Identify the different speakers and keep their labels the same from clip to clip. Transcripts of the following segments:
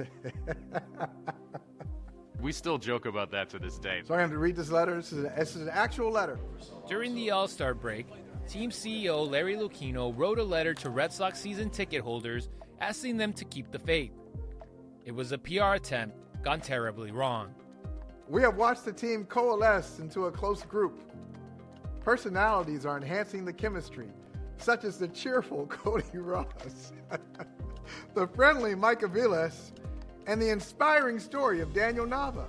Speaker 1: we still joke about that to this day.
Speaker 2: So I have to read this letter. This is, an, this is an actual letter.
Speaker 3: During the All Star break, team CEO Larry Lucchino wrote a letter to Red Sox season ticket holders asking them to keep the faith. It was a PR attempt gone terribly wrong.
Speaker 2: We have watched the team coalesce into a close group. Personalities are enhancing the chemistry, such as the cheerful Cody Ross, the friendly Mike Aviles, and the inspiring story of Daniel Nava.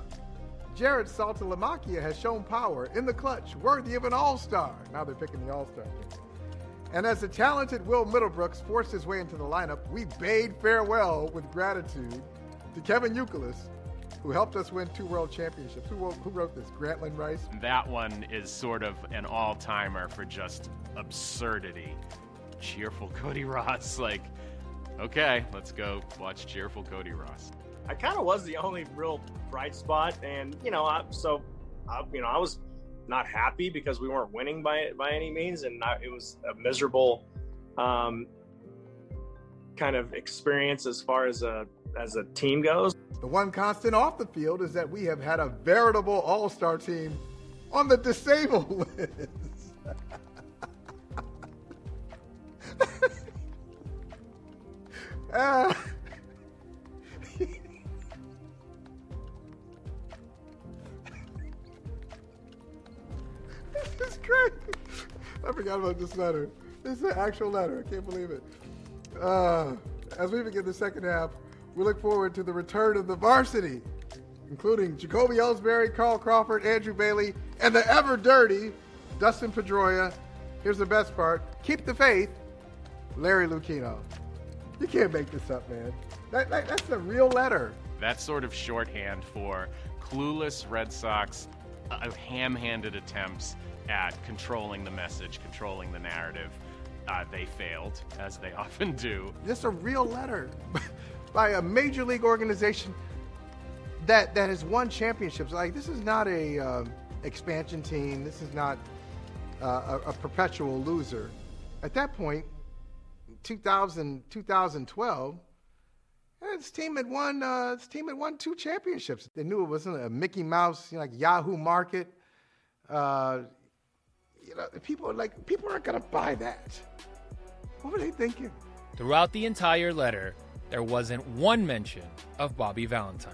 Speaker 2: Jared Saltalamacchia has shown power in the clutch, worthy of an all star. Now they're picking the all star. And as the talented Will Middlebrooks forced his way into the lineup, we bade farewell with gratitude to Kevin Youkilis, who helped us win two world championships. Who wrote, who wrote this? Grantland Rice?
Speaker 1: That one is sort of an all timer for just absurdity. Cheerful Cody Ross. Like, okay, let's go watch Cheerful Cody Ross.
Speaker 4: I kind of was the only real bright spot, and you know, I, so I, you know, I was not happy because we weren't winning by by any means, and I, it was a miserable um, kind of experience as far as a as a team goes.
Speaker 2: The one constant off the field is that we have had a veritable all star team on the disabled list. this is great. I forgot about this letter. This is an actual letter. I can't believe it. Uh, as we begin the second half, we look forward to the return of the varsity, including Jacoby Ellsbury, Carl Crawford, Andrew Bailey, and the ever dirty Dustin Pedroia. Here's the best part keep the faith, Larry Lucchino. You can't make this up, man. That, that, that's a real letter.
Speaker 1: That's sort of shorthand for clueless Red Sox, uh, ham handed attempts at controlling the message, controlling the narrative. Uh, they failed, as they often do.
Speaker 2: Just a real letter by a major league organization that that has won championships. Like this is not a um, expansion team. This is not uh, a, a, perpetual loser. At that point, 2000, 2012, this team had won. Uh, this team had won two championships. They knew it wasn't a Mickey Mouse, you know, like Yahoo market. Uh, you know, people like people aren't gonna buy that. What were they thinking?
Speaker 3: Throughout the entire letter, there wasn't one mention of Bobby Valentine.